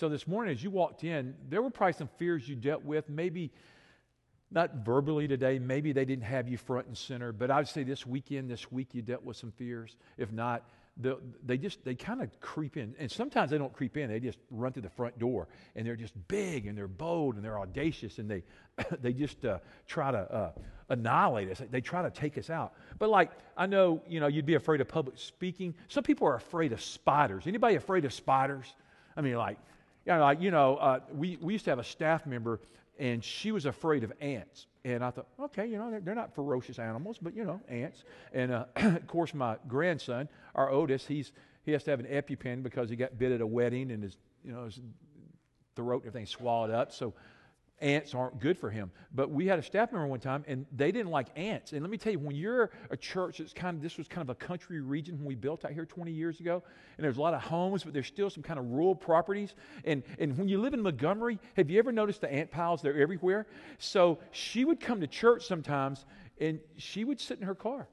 So this morning, as you walked in, there were probably some fears you dealt with, maybe not verbally today, maybe they didn't have you front and center, but I would say this weekend, this week, you dealt with some fears. If not, they just they kind of creep in. And sometimes they don't creep in they just run to the front door and they're just big and they're bold and they're audacious and they they just uh, try to uh, annihilate us. They try to take us out. But like i know you know you'd be afraid of public speaking. Some people are afraid of spiders. Anybody afraid of spiders? I mean like you know, like, you know uh, we, we used to have a staff member and she was afraid of ants and I thought, okay, you know, they're, they're not ferocious animals, but, you know, ants. And, uh, of course, my grandson, our Otis, he's, he has to have an EpiPen because he got bit at a wedding and his, you know, his throat and everything swallowed up. So ants aren't good for him. But we had a staff member one time, and they didn't like ants. And let me tell you, when you're a church that's kind of, this was kind of a country region when we built out here 20 years ago, and there's a lot of homes, but there's still some kind of rural properties. And, and when you live in Montgomery, have you ever noticed the ant piles? They're everywhere. So she would come to church sometimes, and she would sit in her car.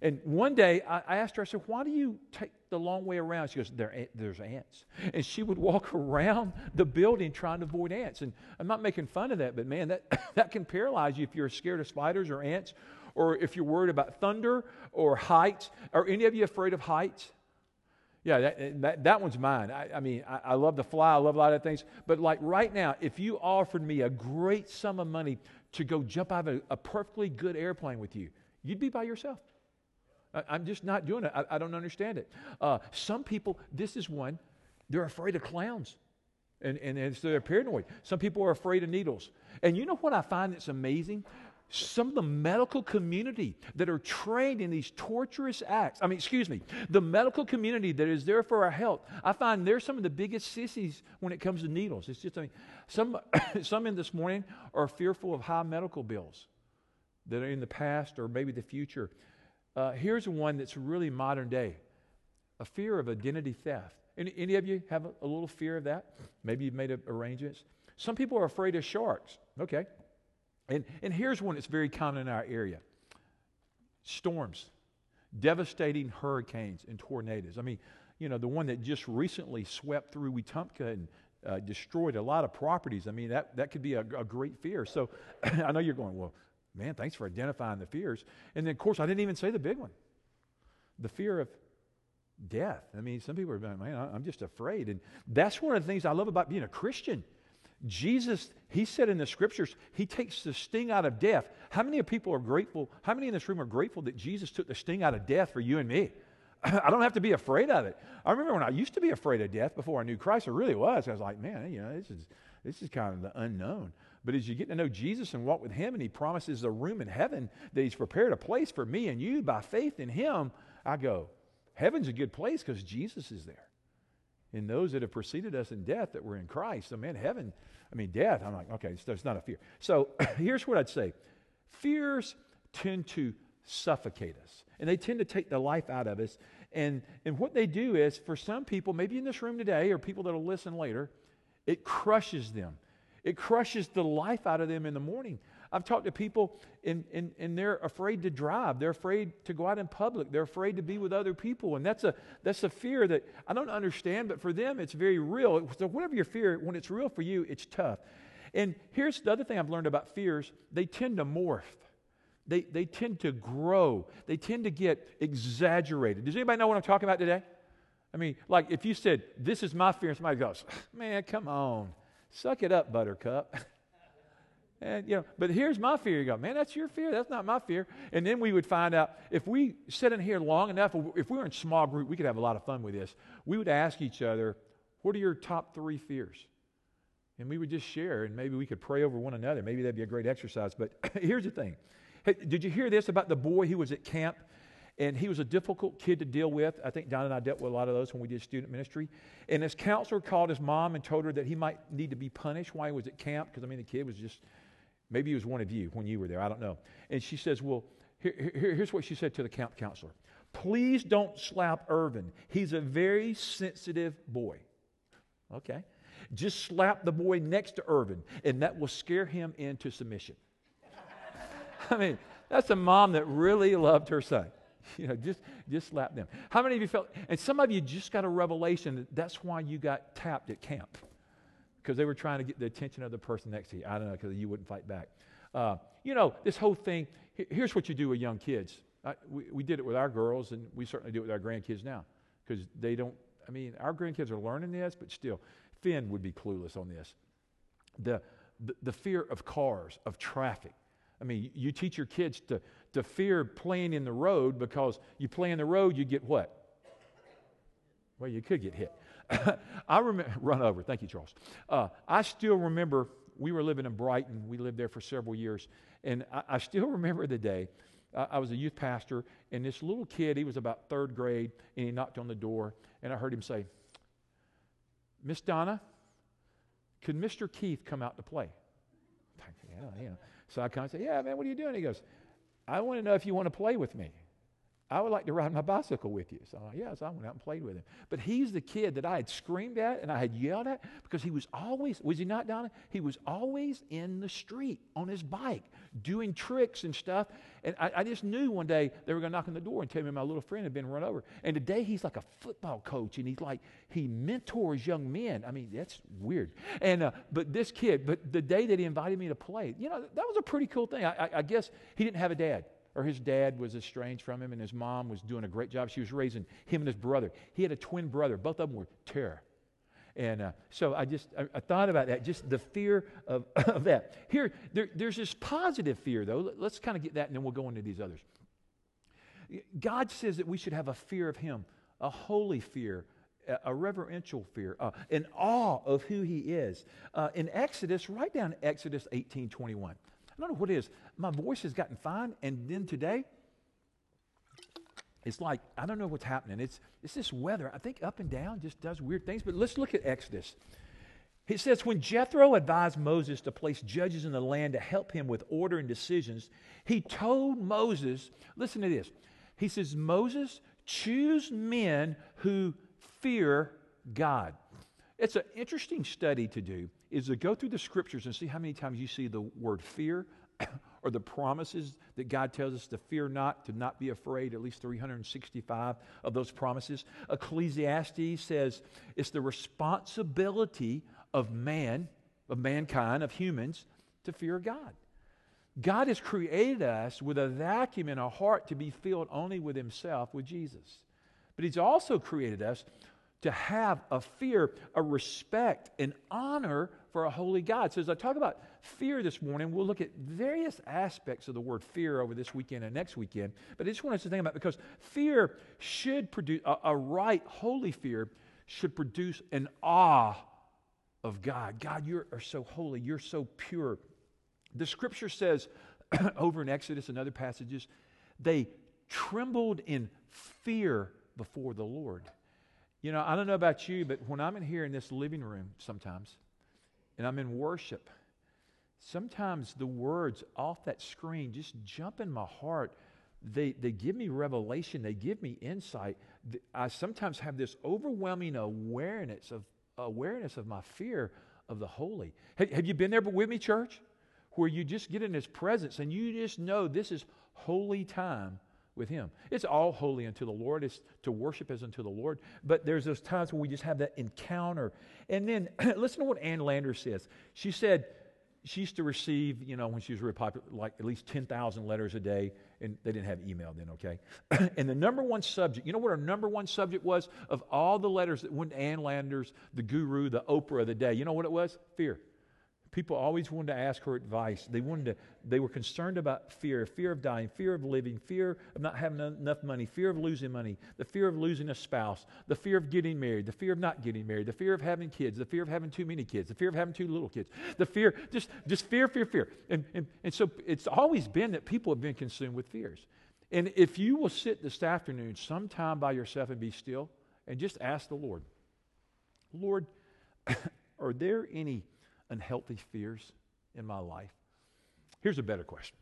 And one day I, asked her, I said, Why do you take the long way around? She goes, there, There's ants. And she would walk around the building trying to avoid ants. And I'm not making fun of that, but man, that, that can paralyze you if you're scared of spiders or ants, or if you're worried about thunder or heights. Are any of you afraid of heights? Yeah, that, that, that one's mine. I, I mean, I, I, love to fly, I love a lot of things. But like right now, if you offered me a great sum of money to go jump out of a, a perfectly good airplane with you, you'd be by yourself. I'm just not doing it. I, I don't understand it. Uh, some people, this is one, they're afraid of clowns. And, and, and so they're paranoid. Some people are afraid of needles. And you know what I find that's amazing? Some of the medical community that are trained in these torturous acts, I mean, excuse me, the medical community that is there for our health, I find they're some of the biggest sissies when it comes to needles. It's just, I mean, some, some in this morning are fearful of high medical bills that are in the past or maybe the future. Uh, here's one that's really modern day a fear of identity theft. Any, any of you have a, a, little fear of that? Maybe you've made arrangements. Some people are afraid of sharks. Okay. And, and here's one that's very common in our area storms, devastating hurricanes and tornadoes. I mean, you know, the one that just recently swept through Wetumpka and uh, destroyed a lot of properties. I mean, that, that could be a, a great fear. So I know you're going, well, Man, thanks for identifying the fears. And then, of course, I didn't even say the big one the fear of death. I mean, some people are like, man, I'm just afraid. And that's one of the things I love about being a Christian. Jesus, he said in the scriptures, he takes the sting out of death. How many of people are grateful? How many in this room are grateful that Jesus took the sting out of death for you and me? I don't have to be afraid of it. I remember when I used to be afraid of death before I knew Christ. I really was. I was like, man, you know, this is this is kind of the unknown. But as you get to know Jesus and walk with Him, and He promises a room in heaven that He's prepared a place for me and you by faith in Him, I go, Heaven's a good place because Jesus is there. And those that have preceded us in death that were in Christ, so man, heaven, I mean, death, I'm like, okay, so it's not a fear. So here's what I'd say fears tend to suffocate us, and they tend to take the life out of us. And, and what they do is, for some people, maybe in this room today, or people that will listen later, it crushes them. It crushes the life out of them in the morning. I've talked to people and, and, and they're afraid to drive. They're afraid to go out in public. They're afraid to be with other people. And that's a, that's a fear that I don't understand, but for them, it's very real. So, whatever your fear, when it's real for you, it's tough. And here's the other thing I've learned about fears they tend to morph, they, they tend to grow, they tend to get exaggerated. Does anybody know what I'm talking about today? I mean, like if you said, This is my fear, somebody goes, Man, come on. Suck it up, buttercup. and you know, but here's my fear. You go, man, that's your fear. That's not my fear. And then we would find out if we sit in here long enough, if we were in small group, we could have a lot of fun with this. We would ask each other, what are your top three fears? And we would just share, and maybe we could pray over one another. Maybe that'd be a great exercise. But here's the thing. Hey, did you hear this about the boy who was at camp and he was a difficult kid to deal with. I think Don and I dealt with a lot of those when we did student ministry. And his counselor called his mom and told her that he might need to be punished while he was at camp, because I mean, the kid was just, maybe he was one of you when you were there. I don't know. And she says, Well, here, here, here's what she said to the camp counselor Please don't slap Irvin. He's a very sensitive boy. Okay? Just slap the boy next to Irvin, and that will scare him into submission. I mean, that's a mom that really loved her son. You know, just, just slap them. How many of you felt, and some of you just got a revelation that that's why you got tapped at camp because they were trying to get the attention of the person next to you. I don't know, because you wouldn't fight back. Uh, you know, this whole thing, here's what you do with young kids. I, we, we did it with our girls, and we certainly do it with our grandkids now because they don't, I mean, our grandkids are learning this, but still, Finn would be clueless on this. The, the, the fear of cars, of traffic. I mean, you teach your kids to, to fear playing in the road because you play in the road, you get what? Well, you could get hit. I remember, run over. Thank you, Charles. Uh, I still remember we were living in Brighton. We lived there for several years. And I, I still remember the day uh, I was a youth pastor, and this little kid, he was about third grade, and he knocked on the door, and I heard him say, Miss Donna, could Mr. Keith come out to play? Yeah, yeah. So I kind of say, Yeah, man, what are you doing? He goes, I want to know if you want to play with me. I would like to ride my bicycle with you. So, yes, I went out and played with him. But he's the kid that I had screamed at and I had yelled at because he was always, was he not, Donna? He was always in the street on his bike doing tricks and stuff. And I, I just knew one day they were going to knock on the door and tell me my little friend had been run over. And today he's like a football coach and he's like, he mentors young men. I mean, that's weird. And, uh, but this kid, but the day that he invited me to play, you know, that was a pretty cool thing. I, I, I guess he didn't have a dad or his dad was estranged from him and his mom was doing a great job. She was raising him and his brother. He had a twin brother. Both of them were terror. And uh, so I just I, I, thought about that, just the fear of, of that. Here, there, there's this positive fear, though. Let's kind of get that, and then we'll go into these others. God says that we should have a fear of Him, a holy fear, a reverential fear, uh, an awe of who He is. Uh, in Exodus, write down Exodus 18 21. I don't know what it is. My voice has gotten fine, and then today, it's like, I don't know what's happening. It's, it's this weather. I think up and down just does weird things. But let's look at Exodus. It says, When Jethro advised Moses to place judges in the land to help him with order and decisions, he told Moses, listen to this. He says, Moses, choose men who fear God. It's an interesting study to do is to go through the scriptures and see how many times you see the word fear or the promises that God tells us to fear not, to not be afraid, at least 365 of those promises. Ecclesiastes says it's the responsibility of man, of mankind, of humans, to fear God. God has created us with a vacuum in our heart to be filled only with Himself, with Jesus. But He's also created us to have a fear, a respect, an honor for a holy God. So, as I talk about fear this morning, we'll look at various aspects of the word fear over this weekend and next weekend. But I just want us to think about because fear should produce, a, a right, holy fear should produce an awe of God. God, you are so holy, you're so pure. The scripture says over in Exodus and other passages, they trembled in fear before the Lord. You know, I don't know about you, but when I'm in here in this living room sometimes, and I'm in worship, sometimes the words off that screen just jump in my heart. They, they give me revelation, they give me insight. I sometimes have this overwhelming awareness of, awareness of my fear of the holy. Have, have you been there with me, church? Where you just get in His presence and you just know this is holy time with Him. It's all holy unto the Lord. It's to worship as unto the Lord. But there's those times where we just have that encounter. And then listen to what Ann Lander says. She said she used to receive, you know, when she was really popular, like at least 10,000 letters a day. And they didn't have email then, okay? and the number one subject, you know what our number one subject was of all the letters that went to Ann Landers, the guru, the Oprah of the day? You know what it was? Fear. People always wanted to ask her advice. They wanted to, they were concerned about fear, fear of dying, fear of living, fear of not having enough money, fear of losing money, the fear of losing a spouse, the fear of getting married, the fear of not getting married, the fear of having kids, the fear of having too many kids, the fear of having too little kids, the fear, just, just fear, fear, fear. And, and, and so it's always been that people have been consumed with fears. And if you will sit this afternoon sometime by yourself and be still and just ask the Lord, Lord, are there any unhealthy fears in my life? Here's a better question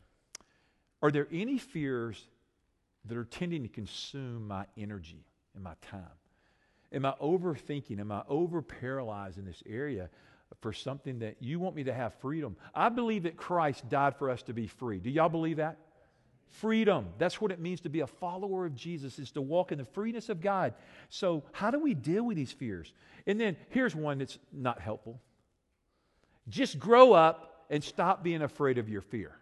Are there any fears that are tending to consume my energy and my time? Am I overthinking? Am I over paralyzed in this area for something that you want me to have freedom? I believe that Christ died for us to be free. Do y'all believe that? freedom. That's what it means to be a follower of Jesus, is to walk in the freeness of God. So, how do we deal with these fears? And then here's one that's not helpful just grow up and stop being afraid of your fear.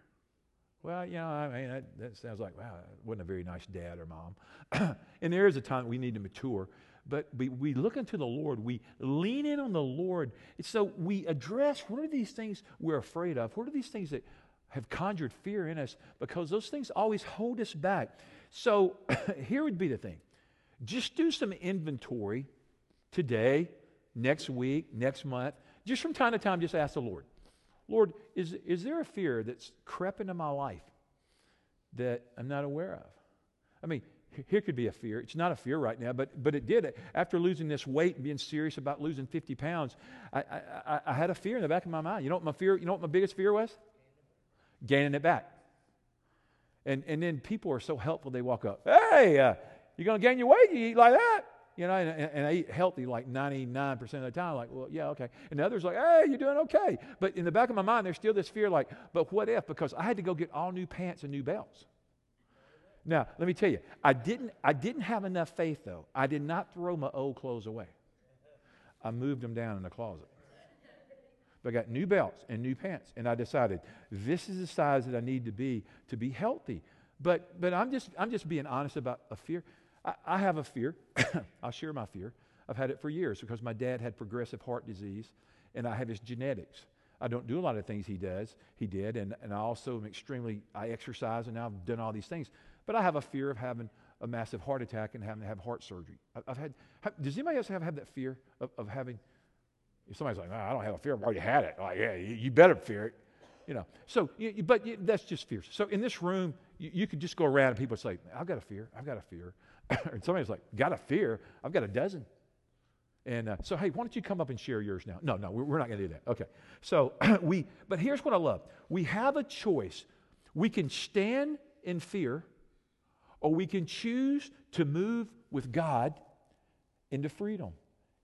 Well, you know, I mean, that, that sounds like, wow, that wasn't a very nice dad or mom. and there is a time we need to mature. But we, we look into the Lord, we lean in on the Lord. And so we address what are these things we're afraid of? What are these things that have conjured fear in us? Because those things always hold us back. So here would be the thing just do some inventory today, next week, next month. Just from time to time, just ask the Lord, Lord, is, is there a fear that's crept into my life that I'm not aware of? I mean, here could be a fear. It's not a fear right now, but, but it did. After losing this weight and being serious about losing 50 pounds, I, I, I had a fear in the back of my mind. You know what my fear, you know what my biggest fear was? Gaining it back. And, and then people are so helpful, they walk up, hey, uh, you're going to gain your weight? You eat like that? You know, and, and, I eat healthy like 99% of the time. Like, well, yeah, okay. And the others like, hey, you're doing okay. But in the back of my mind, there's still this fear like, but what if? Because I had to go get all new pants and new belts. Now, let me tell you, I didn't, I didn't have enough faith, though. I did not throw my old clothes away. I moved them down in the closet. But I got new belts and new pants, and I decided this is the size that I need to be to be healthy. But, but I'm, just, I'm just being honest about a fear. I, I have a fear. I'll share my fear. I've had it for years because my dad had progressive heart disease, and I have his genetics. I don't do a lot of things he does. He did, and, and I also am extremely, I exercise, and now I've done all these things. But I have a fear of having a massive heart attack and having to have heart surgery. I've had, does anybody else have, have that fear of, of having, if somebody's like, I don't have a fear, I've already had it. Like, yeah, you, you better fear it. You know, so, you, but you, that's just fear. So in this room, you, you could just go around and people say, I've got a fear, I've got a fear. and somebody's like, got a fear? I've got a dozen. And uh, so, hey, why don't you come up and share yours now? No, no, we're, we're not going to do that. Okay. So we, but here's what I love. We have a choice. We can stand in fear or we can choose to move with God into freedom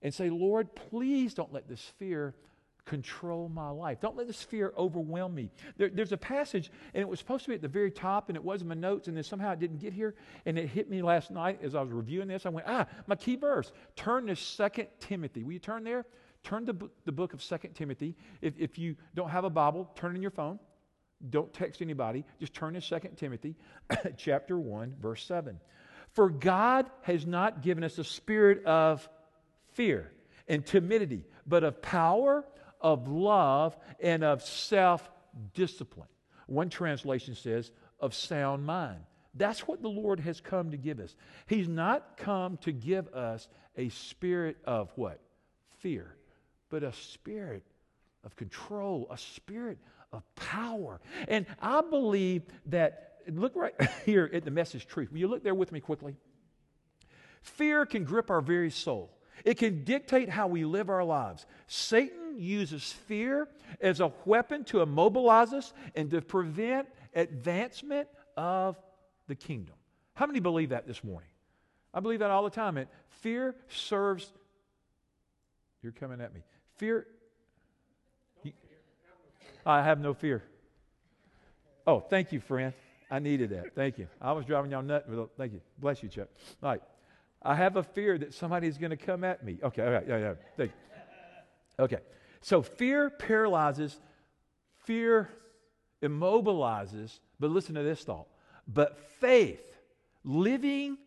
and say, Lord, please don't let this fear control my life. Don't let this fear overwhelm me. There, there's a passage, and it was supposed to be at the very top, and it was in my notes, and then somehow it didn't get here, and it hit me last night as I was reviewing this. I went, ah, my key verse. Turn to Second Timothy. Will you turn there? Turn to the book of Second Timothy. If, if you don't have a Bible, turn in your phone. Don't text anybody. Just turn to 2 Timothy chapter 1, verse 7. For God has not given us a spirit of fear and timidity, but of power, of love, and of self discipline. One translation says, of sound mind. That's what the Lord has come to give us. He's not come to give us a spirit of what? Fear, but a spirit of control, a spirit of power. And I believe that, look right here at the message truth. Will you look there with me quickly? Fear can grip our very soul. It can dictate how we live our lives. Satan uses fear as a weapon to immobilize us and to prevent advancement of the kingdom. How many believe that this morning? I believe that all the time. And fear serves. You're coming at me. Fear I have no fear. Oh, thank you, friend. I needed that. Thank you. I was driving y'all nuts. Thank you. Bless you, Chuck. All right. I have a fear that somebody's going to come at me. Okay. All right. Yeah, yeah. Thank you. Okay. So fear paralyzes, fear immobilizes, but listen to this thought. But faith, living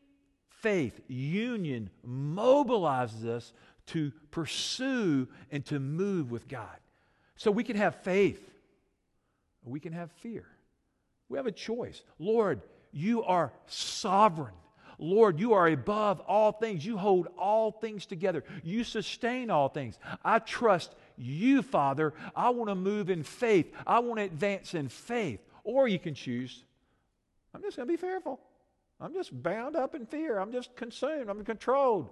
faith, union, mobilizes us to pursue and to move with God. So we can have faith, we can have fear. We have a choice. Lord, you are sovereign. Lord, you are above all things. You hold all things together. You sustain all things. I trust you, Father. I want to move in faith. I want to advance in faith. Or you can choose, I'm just going to be fearful. I'm just bound up in fear. I'm just consumed. I'm controlled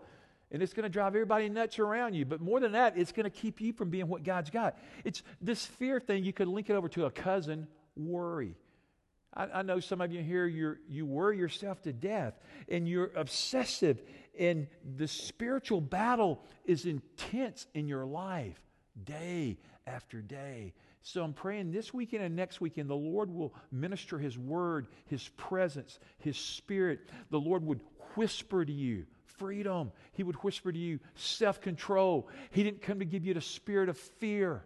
and it's going to drive everybody nuts around you. But more than that, it's going to keep you from being what God's got. It's this fear thing, you could link it over to a cousin worry. I, I know some of you here, you you worry yourself to death and you're obsessive, and the spiritual battle is intense in your life. Day after day. So I'm praying this weekend and next weekend the Lord will minister His word, His presence, His spirit. The Lord would whisper to you freedom. He would whisper to you self control. He didn't come to give you the spirit of fear,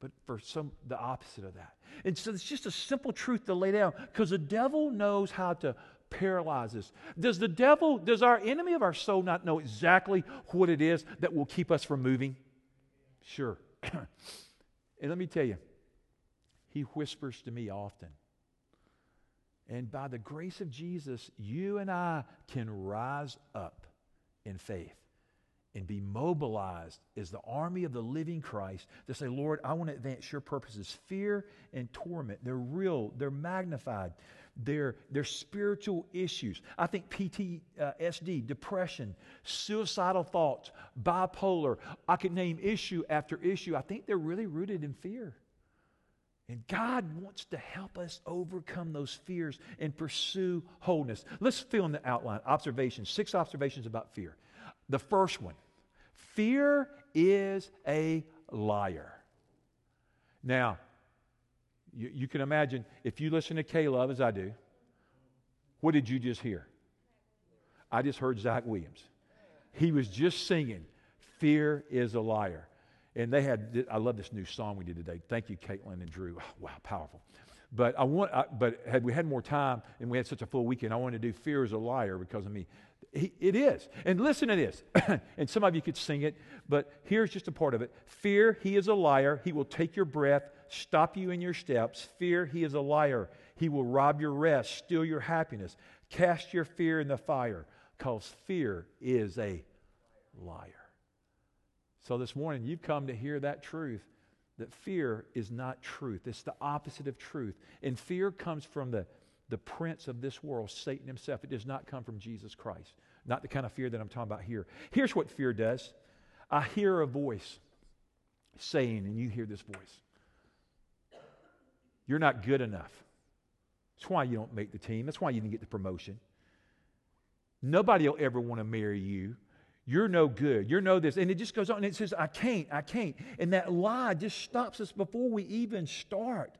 but for some the opposite of that. And so it's just a simple truth to lay down because the devil knows how to paralyze us. Does the devil, does our enemy of our soul not know exactly what it is that will keep us from moving? Sure. and let me tell you, he whispers to me often. And by the grace of Jesus, you and I can rise up in faith and be mobilized as the army of the living Christ to say, Lord, I want to advance your purposes. Fear and torment, they're real, they're magnified, they're, they're spiritual issues. I think PTSD, depression, suicidal thoughts, bipolar, I could name issue after issue. I think they're really rooted in fear. And God wants to help us overcome those fears and pursue wholeness. Let's fill in the outline. Observations, six observations about fear. The first one fear is a liar. Now, you, you can imagine if you listen to K-LOVE as I do, what did you just hear? I just heard Zach Williams. He was just singing, Fear is a Liar. And they had, I love this new song we did today. Thank you, Caitlin and Drew. Oh, wow, powerful. But I want, I, but had we had more time and we had such a full weekend, I wanted to do "Fear is a Liar" because of me. It is. And listen to this. and some of you could sing it, but here's just a part of it. Fear, he is a liar. He will take your breath, stop you in your steps. Fear, he is a liar. He will rob your rest, steal your happiness, cast your fear in the fire, because fear is a liar. So this morning, you've come to hear that truth that fear is not truth. It's the opposite of truth. And fear comes from the, the prince of this world, Satan himself. It does not come from Jesus Christ. Not the kind of fear that I'm talking about here. Here's what fear does I hear a voice saying, and you hear this voice You're not good enough. That's why you don't make the team. That's why you didn't get the promotion. Nobody will ever want to marry you. You're no good. You're no this. And it just goes on and it says, I can't, I can't. And that lie just stops us before we even start.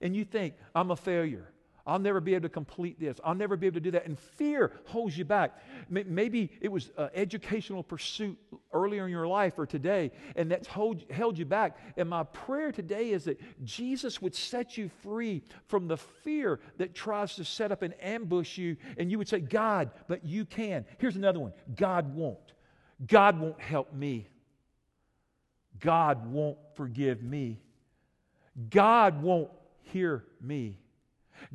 And you think, I'm a failure. I'll never be able to complete this. I'll never be able to do that. And fear holds you back. Maybe it was an educational pursuit earlier in your life or today, and that's hold, held you back. And my prayer today is that Jesus would set you free from the fear that tries to set up and ambush you, and you would say, God, but you can. Here's another one God won't. God won't help me. God won't forgive me. God won't hear me.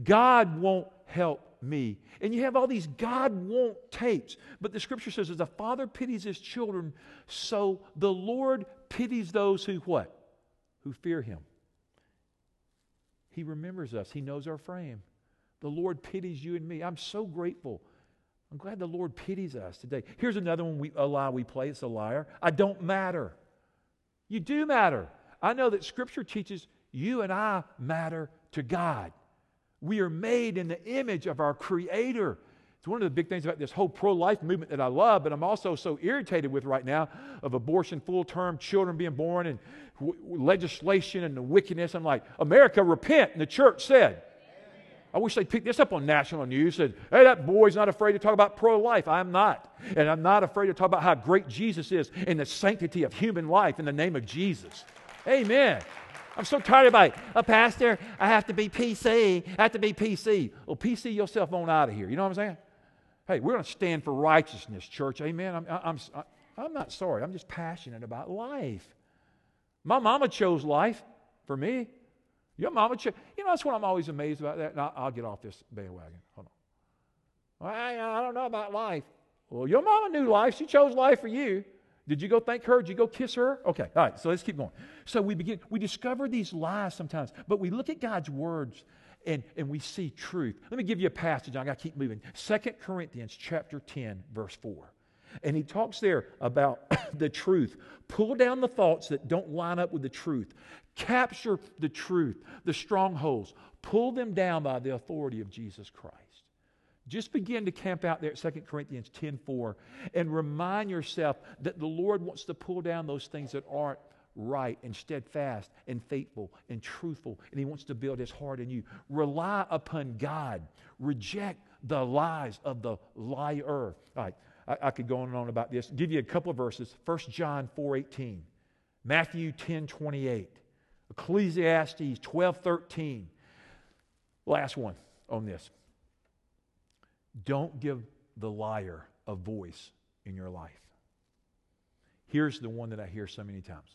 God won't help me. And you have all these God won't tapes. But the scripture says, as a father pities his children, so the Lord pities those who what? Who fear him. He remembers us, he knows our frame. The Lord pities you and me. I'm so grateful I'm glad the Lord pities us today. Here's another one we, a lie we play. It's a liar. I don't matter. You do matter. I know that Scripture teaches you and I matter to God. We are made in the image of our Creator. It's one of the big things about this whole pro life movement that I love, but I'm also so irritated with right now of abortion, full term, children being born, and w- legislation and the wickedness. I'm like, America, repent. And the church said, I wish they'd pick this up on national news. Said, hey, that boy's not afraid to talk about pro life. I'm not. And I'm not afraid to talk about how great Jesus is in the sanctity of human life in the name of Jesus. Amen. I'm so tired about it. A pastor, I have to be PC. I have to be PC. Well, PC yourself on out of here. You know what I'm saying? Hey, we're going to stand for righteousness, church. Amen. I'm, I'm, I'm not sorry. I'm just passionate about life. My mama chose life for me. Your mama, ch- you know, that's what I'm always amazed about that. I'll, I'll, get off this bandwagon. Hold on. I, I don't know about life. Well, your mama knew life. She chose life for you. Did you go thank her? Did you go kiss her? Okay, all right, so let's keep going. So we begin, we discover these lies sometimes, but we look at God's words and, and we see truth. Let me give you a passage. I got to keep moving. Second Corinthians chapter 10, verse 4. And he talks there about the truth. Pull down the thoughts that don't line up with the truth. Capture the truth, the strongholds. Pull them down by the authority of Jesus Christ. Just begin to camp out there at 2 Corinthians 10:4 and remind yourself that the Lord wants to pull down those things that aren't right and steadfast and faithful and truthful, and He wants to build His heart in you. Rely upon God. Reject the lies of the liar. All right, I, I could go on and on about this. Give you a couple of verses. 1 John 4:18, Matthew 10:28, Ecclesiastes 12:13. Last one on this. Don't give the liar a voice in your life. Here's the one that I hear so many times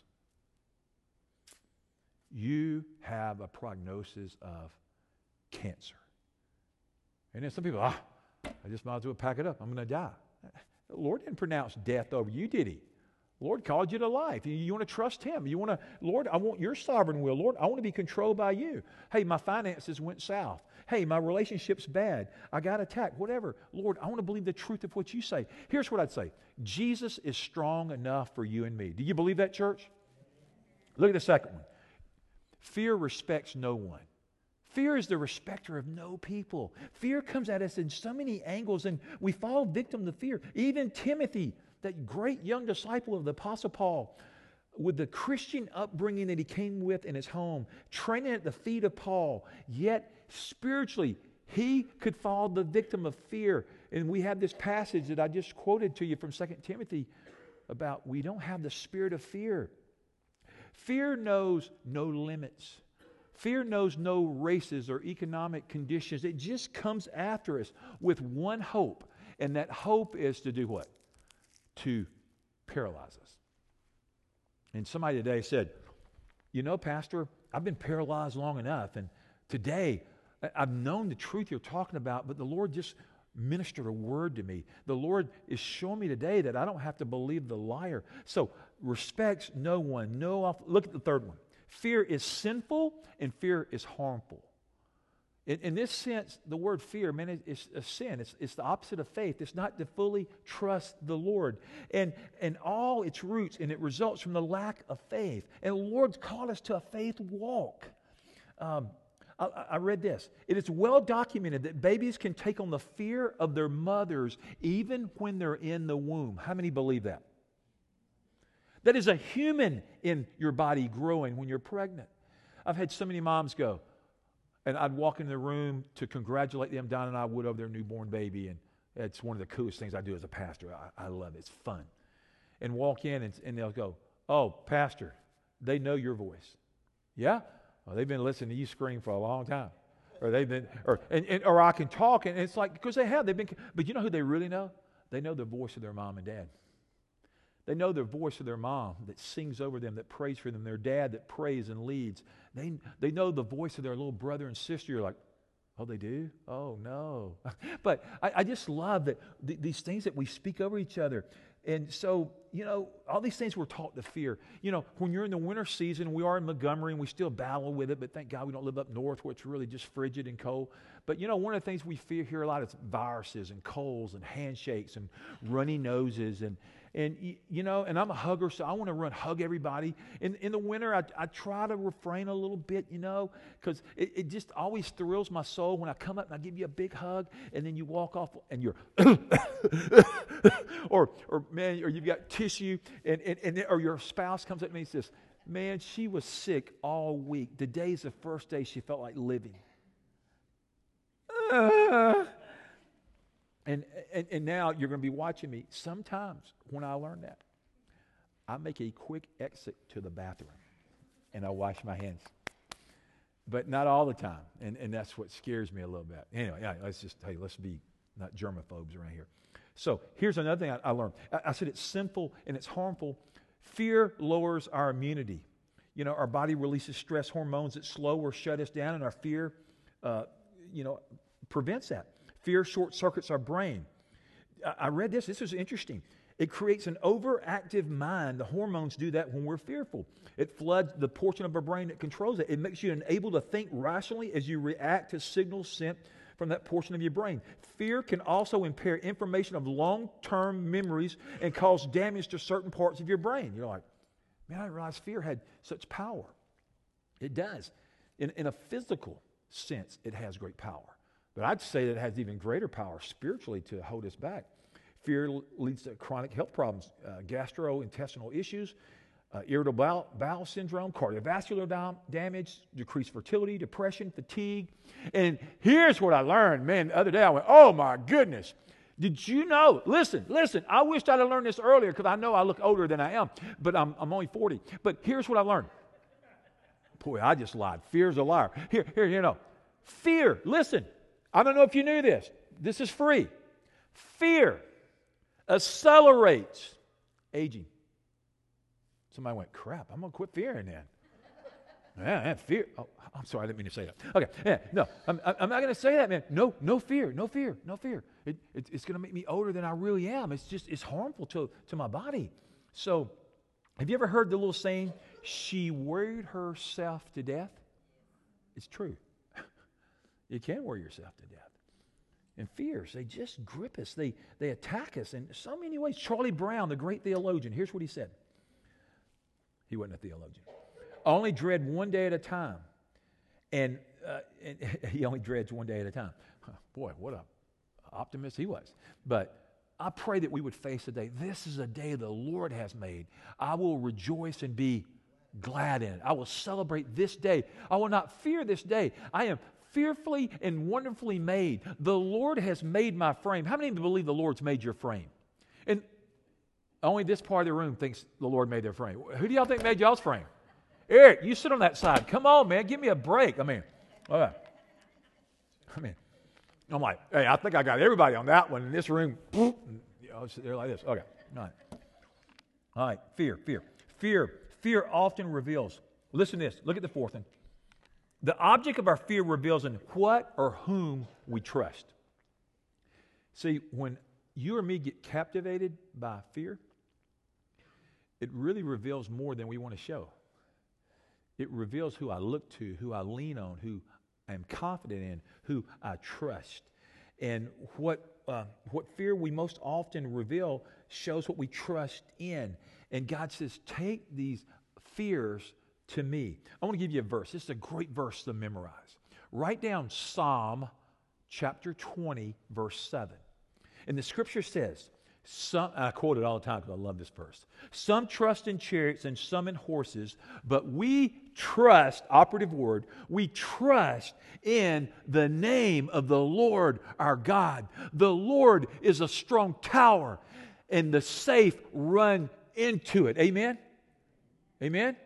you have a prognosis of cancer. And then some people, ah, I just might as well pack it up. I'm going to die. The Lord didn't pronounce death over you, did He? Lord called you to life. You, you want to trust Him. You want to, Lord, I want your sovereign will. Lord, I want to be controlled by you. Hey, my finances went south. Hey, my relationship's bad. I got attacked. Whatever. Lord, I want to believe the truth of what you say. Here's what I'd say Jesus is strong enough for you and me. Do you believe that, church? Look at the second one. Fear respects no one. Fear is the respecter of no people. Fear comes at us in so many angles, and we fall victim to fear. Even Timothy, that great young disciple of the Apostle Paul, with the Christian upbringing that he came with in his home, training at the feet of Paul, yet spiritually, he could fall the victim of fear. And we have this passage that I just quoted to you from 2 Timothy about we don't have the spirit of fear. Fear knows no limits. Fear knows no races or economic conditions. It just comes after us with one hope. And that hope is to do what? To paralyze us. And somebody today said, You know, Pastor, I've been paralyzed long enough. And today, I've known the truth you're talking about, but the Lord just ministered a word to me. The Lord is showing me today that I don't have to believe the liar. So, respects no one. No, off. look at the third one. Fear is sinful and fear is harmful. In, in this sense, the word fear, man, it, it's a sin. It's, it's the opposite of faith. It's not to fully trust the Lord. And, and all its roots, and it results from the lack of faith. And the Lord's called us to a faith walk. Um, I, I read this. It is well documented that babies can take on the fear of their mothers even when they're in the womb. How many believe that? That is a human in your body growing when you're pregnant. I've had so many moms go, and I'd walk in the room to congratulate them, Don and I would, over their newborn baby. And it's one of the coolest things I do as a pastor. I, I love it, it's fun. And walk in, and, and they'll go, Oh, Pastor, they know your voice. Yeah? Well, they've been listening to you scream for a long time. Or they've been, or, and, and, or I can talk, and it's like, because they have, they've been, but you know who they really know? They know the voice of their mom and dad. They know the voice of their mom that sings over them, that prays for them, their dad that prays and leads. They, they know the voice of their little brother and sister. You're like, oh, they do? Oh, no. but I, I, just love that th- these things that we speak over each other. And so, you know, all these things we're taught to fear. You know, when you're in the winter season, we are in Montgomery and we still battle with it, but thank God we don't live up north where it's really just frigid and cold. But, you know, one of the things we fear here a lot is viruses and colds and handshakes and runny noses and, and, you know, and I'm a hugger, so I want to run hug everybody. In, in the winter, I, I try to refrain a little bit, you know, because it, it just always thrills my soul when I come up and I give you a big hug, and then you walk off and you're, or, or man, or you've got tissue, and, and, and, or your spouse comes up to me and says, Man, she was sick all week. Today's the first day she felt like living. Uh, and, and, and now you're going to be watching me. Sometimes when I learn that, I make a quick exit to the bathroom and I wash my hands. But not all the time. And, and that's what scares me a little bit. Anyway, yeah, let's just, hey, let's be not germaphobes around here. So here's another thing I, I learned. I, I said it's sinful and it's harmful. Fear lowers our immunity. You know, our body releases stress hormones that slow or shut us down, and our fear, uh, you know, prevents that. Fear short circuits our brain. I read this, this was interesting. It creates an overactive mind. The hormones do that when we're fearful. It floods the portion of our brain that controls it. It makes you unable to think rationally as you react to signals sent from that portion of your brain. Fear can also impair information of long term memories and cause damage to certain parts of your brain. You're like, man, I didn't realize fear had such power. It does. In, in a physical sense, it has great power. But I'd say that it has even greater power spiritually to hold us back. Fear leads to chronic health problems, uh, gastrointestinal issues, uh, irritable bowel, bowel, syndrome, cardiovascular dam- damage, decreased fertility, depression, fatigue. And here's what I learned, man. The other day I went, oh my goodness. Did you know? Listen, listen. I wished I'd have learned this earlier because I know I look older than I am, but I'm, I'm only 40. But here's what I learned. Boy, I just lied. Fear's a liar. Here, here, you know. Fear, listen. I don't know if you knew this. This is free. Fear accelerates aging. Somebody went, crap, I'm going to quit fearing then. Yeah, yeah, fear. Oh, I'm sorry, I didn't mean to say that. Okay, yeah, no, I'm, I'm not going to say that, man. No, no fear, no fear, no fear. It, it, it's going to make me older than I really am. It's just, it's harmful to, to my body. So, have you ever heard the little saying, she worried herself to death? It's true. You can worry yourself to death. And fears, they just grip us, they, they attack us in so many ways. Charlie Brown, the great theologian, here's what he said. He wasn't a theologian. Only dread one day at a time. And, uh, and he only dreads one day at a time. Boy, what a optimist he was. But I pray that we would face a day. This is a day the Lord has made. I will rejoice and be glad in it. I will celebrate this day. I will not fear this day. I am fearfully and wonderfully made. The Lord has made my frame. How many believe the Lord's made your frame? And only this part of the room thinks the Lord made their frame. Who do y'all think made y'all's frame? Eric, you sit on that side. Come on, man. Give me a break. I mean, okay. I mean, I'm like, hey, I think I got everybody on that one in this room. They're like this. Okay. All right. All right. Fear, fear. Fear. Fear often reveals. Listen to this. Look at the fourth one. The object of our fear reveals in what or whom we trust. See, when you or me get captivated by fear, it really reveals more than we want to show. It reveals who I look to, who I lean on, who I am confident in, who I trust. And what, uh, what fear we most often reveal shows what we trust in. And God says, take these fears to me. I want to give you a verse. This is a great verse to memorize. Write down Psalm chapter 20, verse 7. And the scripture says, some, I quote it all the time because I love this verse. Some trust in chariots and some in horses, but we trust, operative word, we trust in the name of the Lord our God. The Lord is a strong tower, and the safe run into it. Amen? Amen?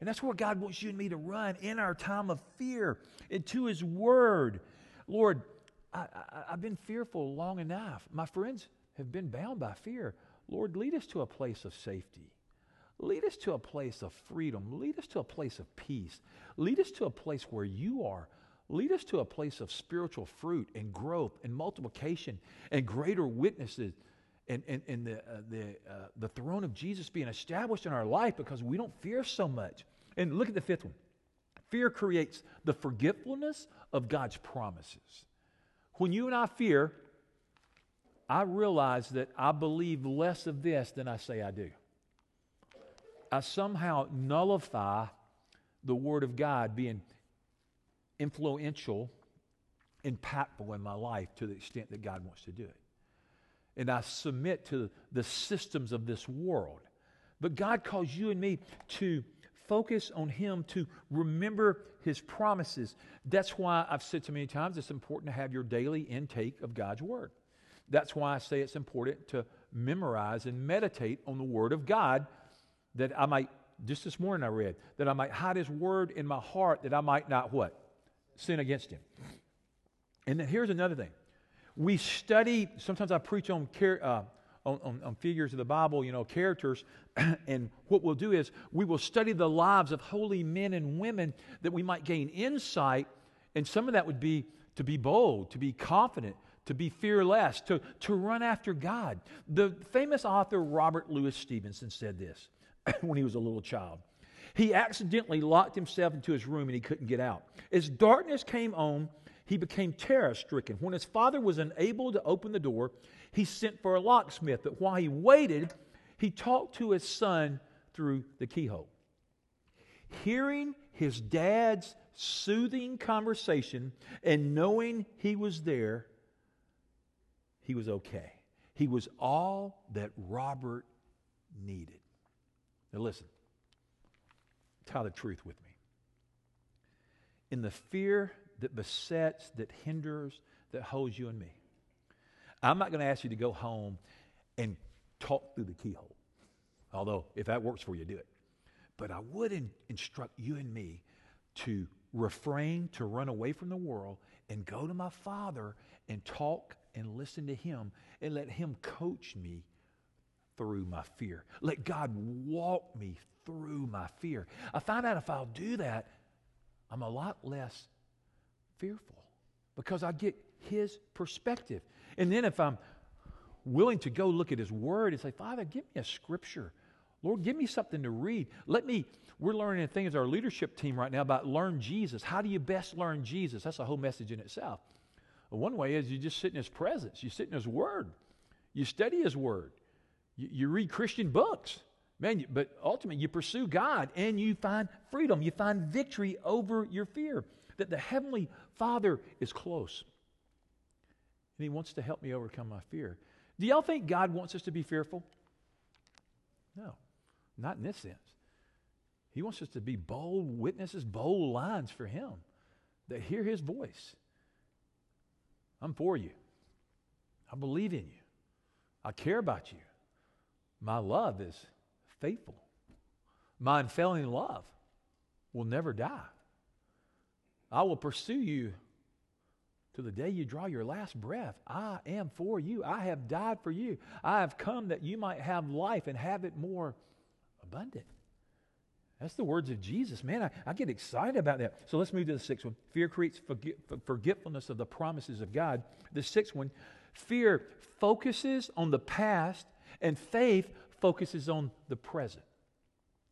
And that's where God wants you and me to run in our time of fear into His Word. Lord, I, have been fearful long enough. My friends, have been bound by fear. Lord, lead us to a place of safety. Lead us to a place of freedom. Lead us to a place of peace. Lead us to a place where you are. Lead us to a place of spiritual fruit and growth and multiplication and greater witnesses and, and, and the, uh, the, uh, the throne of Jesus being established in our life because we don't fear so much. And look at the fifth one fear creates the forgetfulness of God's promises. When you and I fear, I realize that I believe less of this than I say I do. I somehow nullify the Word of God being influential, impactful in my life to the extent that God wants to do it. And I submit to the systems of this world. But God calls you and me to focus on Him, to remember His promises. That's why I've said so many times it's important to have your daily intake of God's Word. That's why I say it's important to memorize and meditate on the Word of God that I might, just this morning I read, that I might hide His Word in my heart that I might not what? Sin against Him. And then here's another thing. We study, sometimes I preach on, uh, on, on, on, figures of the Bible, you know, characters. and what we'll do is we will study the lives of holy men and women that we might gain insight. And some of that would be to be bold, to be confident, to be fearless, to, to run after God. The famous author Robert Louis Stevenson said this when he was a little child. He accidentally locked himself into his room and he couldn't get out. As darkness came on, he became terror stricken. When his father was unable to open the door, he sent for a locksmith. But while he waited, he talked to his son through the keyhole. Hearing his dad's soothing conversation and knowing he was there, he was okay. He was all that Robert needed. Now, listen, tell the truth with me. In the fear that besets, that hinders, that holds you and me. I'm not going to ask you to go home and talk through the keyhole. Although, if that works for you, do it. But I would in, instruct you and me to refrain, to run away from the world, and go to my Father and talk and listen to Him and let Him coach me through my fear. Let God walk me through my fear. I find out if I'll do that, I'm a lot less fearful because I get His perspective. And then if I'm willing to go look at His Word and say, Father, give me a scripture. Lord, give me something to read. Let me, we're learning a thing as our leadership team right now about learn Jesus. How do you best learn Jesus? That's a whole message in itself. one way is you just sit in His presence, you sit in His Word, you study His Word, you, you read Christian books. Man, but ultimately, you pursue God and you find freedom. You find victory over your fear. That the Heavenly Father is close. And He wants to help me overcome my fear. Do y'all think God wants us to be fearful? No, not in this sense. He wants us to be bold witnesses, bold lines for Him that hear His voice. I'm for you. I believe in you. I care about you. My love is faithful. My unfailing love will never die. I will pursue you to the day you draw your last breath. I am for you. I have died for you. I have come that you might have life and have it more abundant. That's the words of Jesus. Man, I, I get excited about that. So let's move to the sixth one. Fear creates forget, forgetfulness of the promises of God. The sixth one, fear focuses on the past, and faith focuses on the present.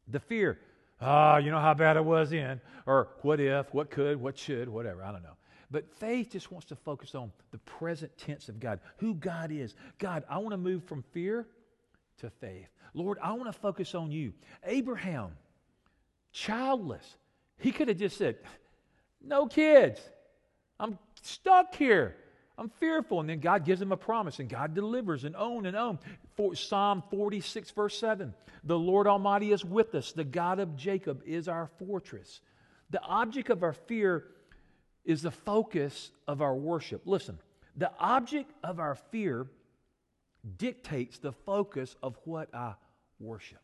The fear, ah, you know how bad it was in, or what if, what could, what should, whatever, I don't know. But faith just wants to focus on the present tense of God, who God is. God, I want to move from fear to faith. Lord, I want to focus on you. Abraham, childless, he could have just said, No kids. I'm stuck here. I'm fearful. And then God gives him a promise, and God delivers and on and on. For Psalm 46, verse 7 The Lord Almighty is with us, the God of Jacob is our fortress. The object of our fear is the focus of our worship. Listen, the object of our fear dictates the focus of what I worship.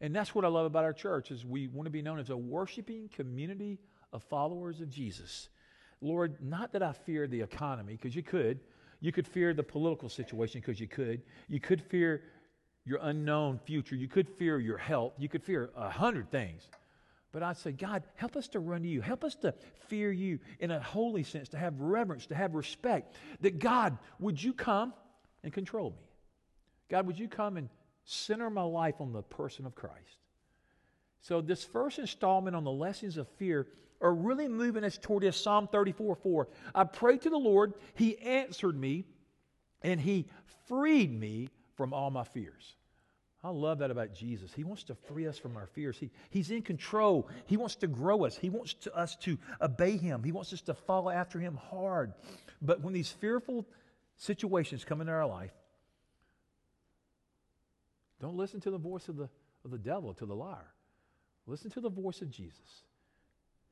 And that's what I love about our church is we want to be known as a worshiping community of followers of Jesus. Lord, not that I fear the economy, because you could. You could fear the political situation because you could. You could fear your unknown future. You could fear your health. You could fear a hundred things. But I'd say, God, help us to run to you. Help us to fear you in a holy sense, to have reverence, to have respect. That God, would you come and control me? God, would you come and center my life on the person of Christ? So, this first installment on the lessons of fear are really moving us toward this Psalm 34 4. I prayed to the Lord, He answered me, and He freed me from all my fears. I love that about Jesus. He wants to free us from our fears. He, he's in control. He wants to grow us. He wants to, us to obey Him. He wants us to follow after Him hard. But when these fearful situations come into our life, don't listen to the voice of the, of the devil, to the liar. Listen to the voice of Jesus.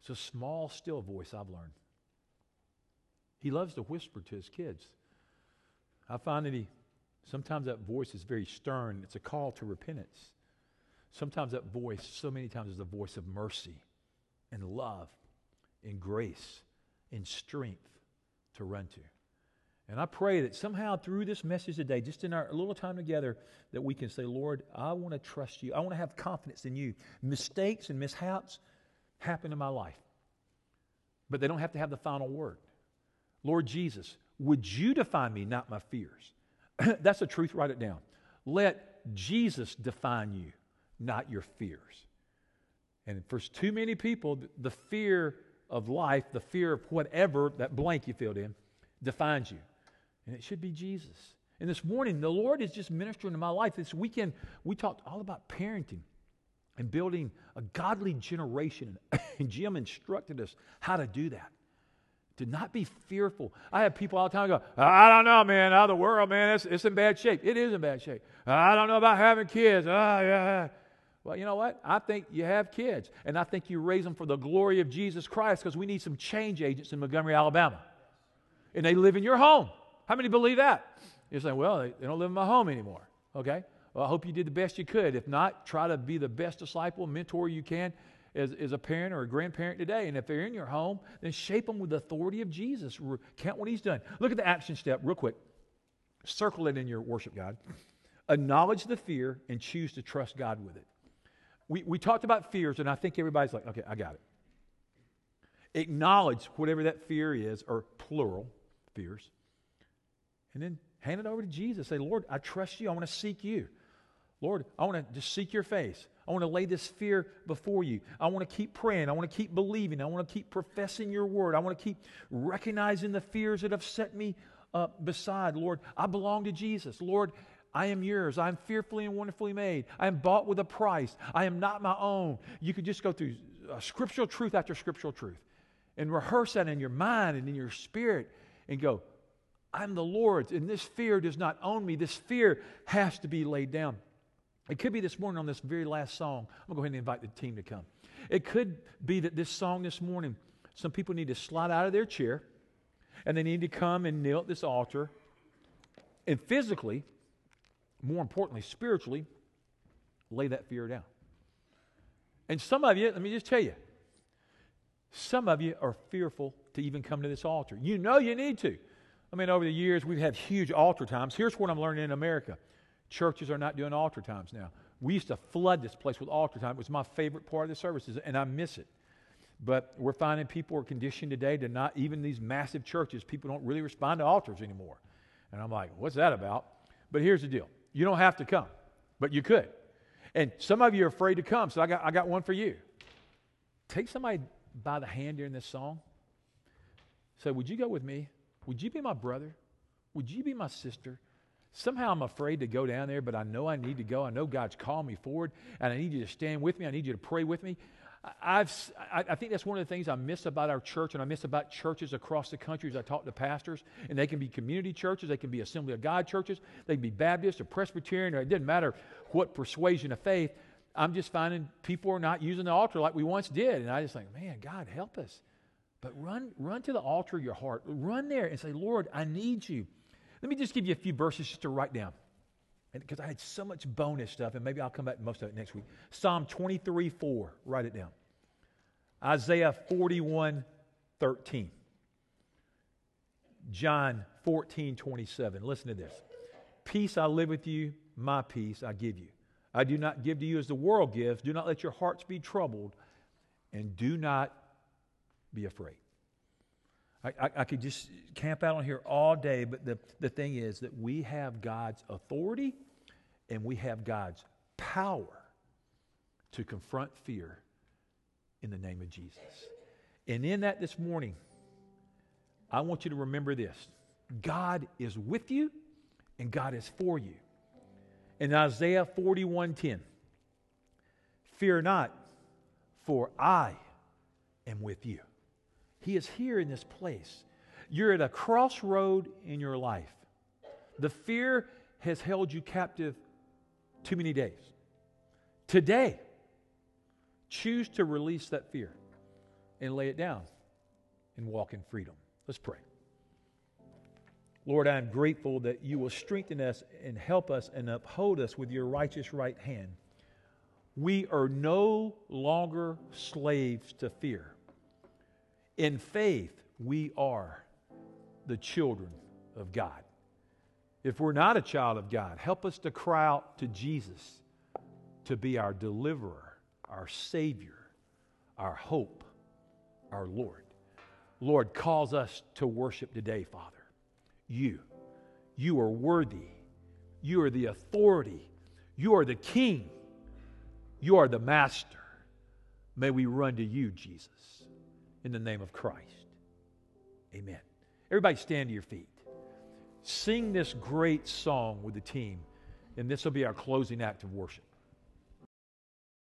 It's a small, still voice I've learned. He loves to whisper to his kids. I find that he Sometimes that voice is very stern. It's a call to repentance. Sometimes that voice, so many times, is a voice of mercy and love and grace and strength to run to. And I pray that somehow through this message today, just in our little time together, that we can say, Lord, I want to trust you. I want to have confidence in you. Mistakes and mishaps happen in my life, but they don't have to have the final word. Lord Jesus, would you define me, not my fears? That's the truth. Write it down. Let Jesus define you, not your fears. And for too many people, the fear of life, the fear of whatever, that blank you filled in, defines you. And it should be Jesus. And this morning, the Lord is just ministering to my life. This weekend, we talked all about parenting and building a godly generation. And Jim instructed us how to do that. To not be fearful. I have people all the time go, I don't know, man, out of the world, man, it's, it's in bad shape. It is in bad shape. I don't know about having kids. Ah, yeah. Well, you know what? I think you have kids, and I think you raise them for the glory of Jesus Christ because we need some change agents in Montgomery, Alabama. And they live in your home. How many believe that? You're saying, well, they, they don't live in my home anymore. Okay? Well, I hope you did the best you could. If not, try to be the best disciple, mentor you can as, as a parent or a grandparent today. And if they're in your home, then shape them with the authority of Jesus. Count what he's done. Look at the action step real quick. Circle it in your worship guide. Acknowledge the fear and choose to trust God with it. We, we talked about fears, and I think everybody's like, okay, I got it. Acknowledge whatever that fear is, or plural fears, and then hand it over to Jesus. Say, Lord, I trust you. I want to seek you. Lord, I want to just seek your face. I want to lay this fear before you. I want to keep praying. I want to keep believing. I want to keep professing your word. I want to keep recognizing the fears that have set me uh, beside. Lord, I belong to Jesus. Lord, I am yours. I am fearfully and wonderfully made. I am bought with a price. I am not my own. You could just go through uh, scriptural truth after scriptural truth and rehearse that in your mind and in your spirit and go, I'm the Lord's, and this fear does not own me. This fear has to be laid down. It could be this morning on this very last song. I'm going to go ahead and invite the team to come. It could be that this song this morning, some people need to slide out of their chair and they need to come and kneel at this altar and physically more importantly, spiritually, lay that fear down. And some of you, let me just tell you, some of you are fearful to even come to this altar. You know you need to. I mean, over the years, we've had huge altar times. Here's what I'm learning in America churches are not doing altar times now. We used to flood this place with altar time. It was my favorite part of the services, and I miss it. But we're finding people are conditioned today to not, even these massive churches, people don't really respond to altars anymore. And I'm like, what's that about? But here's the deal you don't have to come, but you could. And some of you are afraid to come, so I got, I got one for you. Take somebody by the hand during this song. Say, Would you go with me? Would you be my brother? Would you be my sister? Somehow I'm afraid to go down there, but I know I need to go. I know God's called me forward, and I need you to stand with me. I need you to pray with me. I've, I think that's one of the things I miss about our church, and I miss about churches across the country as I talk to pastors. And they can be community churches, they can be Assembly of God churches, they can be Baptist or Presbyterian, or it doesn't matter what persuasion of faith. I'm just finding people are not using the altar like we once did. And I just think, man, God, help us. But run, run to the altar of your heart. Run there and say, Lord, I need you. Let me just give you a few verses just to write down because I had so much bonus stuff, and maybe I'll come back to most of it next week. Psalm 23 4, write it down. Isaiah 41 13. John 14 27. Listen to this. Peace I live with you, my peace I give you. I do not give to you as the world gives. Do not let your hearts be troubled, and do not be afraid. I, I, I, could just camp out on here all day, but the, the thing is that we have God's authority and we have God's power to confront fear in the name of Jesus. And in that this morning, I want you to remember this God is with you and God is for you. In Isaiah 41:10, fear not, for I am with you. He is here in this place. You're at a crossroad in your life. The fear has held you captive too many days. Today, choose to release that fear and lay it down and walk in freedom. Let's pray. Lord, I am grateful that you will strengthen us and help us and uphold us with your righteous right hand. We are no longer slaves to fear. In faith, we are the children of God. If we're not a child of God, help us to cry out to Jesus to be our deliverer, our Savior, our hope, our Lord. Lord, calls us to worship today, Father. You. You are worthy. You are the authority. You are the King. You are the Master. May we run to you, Jesus in the name of Christ. Amen. Everybody stand to your feet. Sing this great song with the team, and this will be our closing act of worship.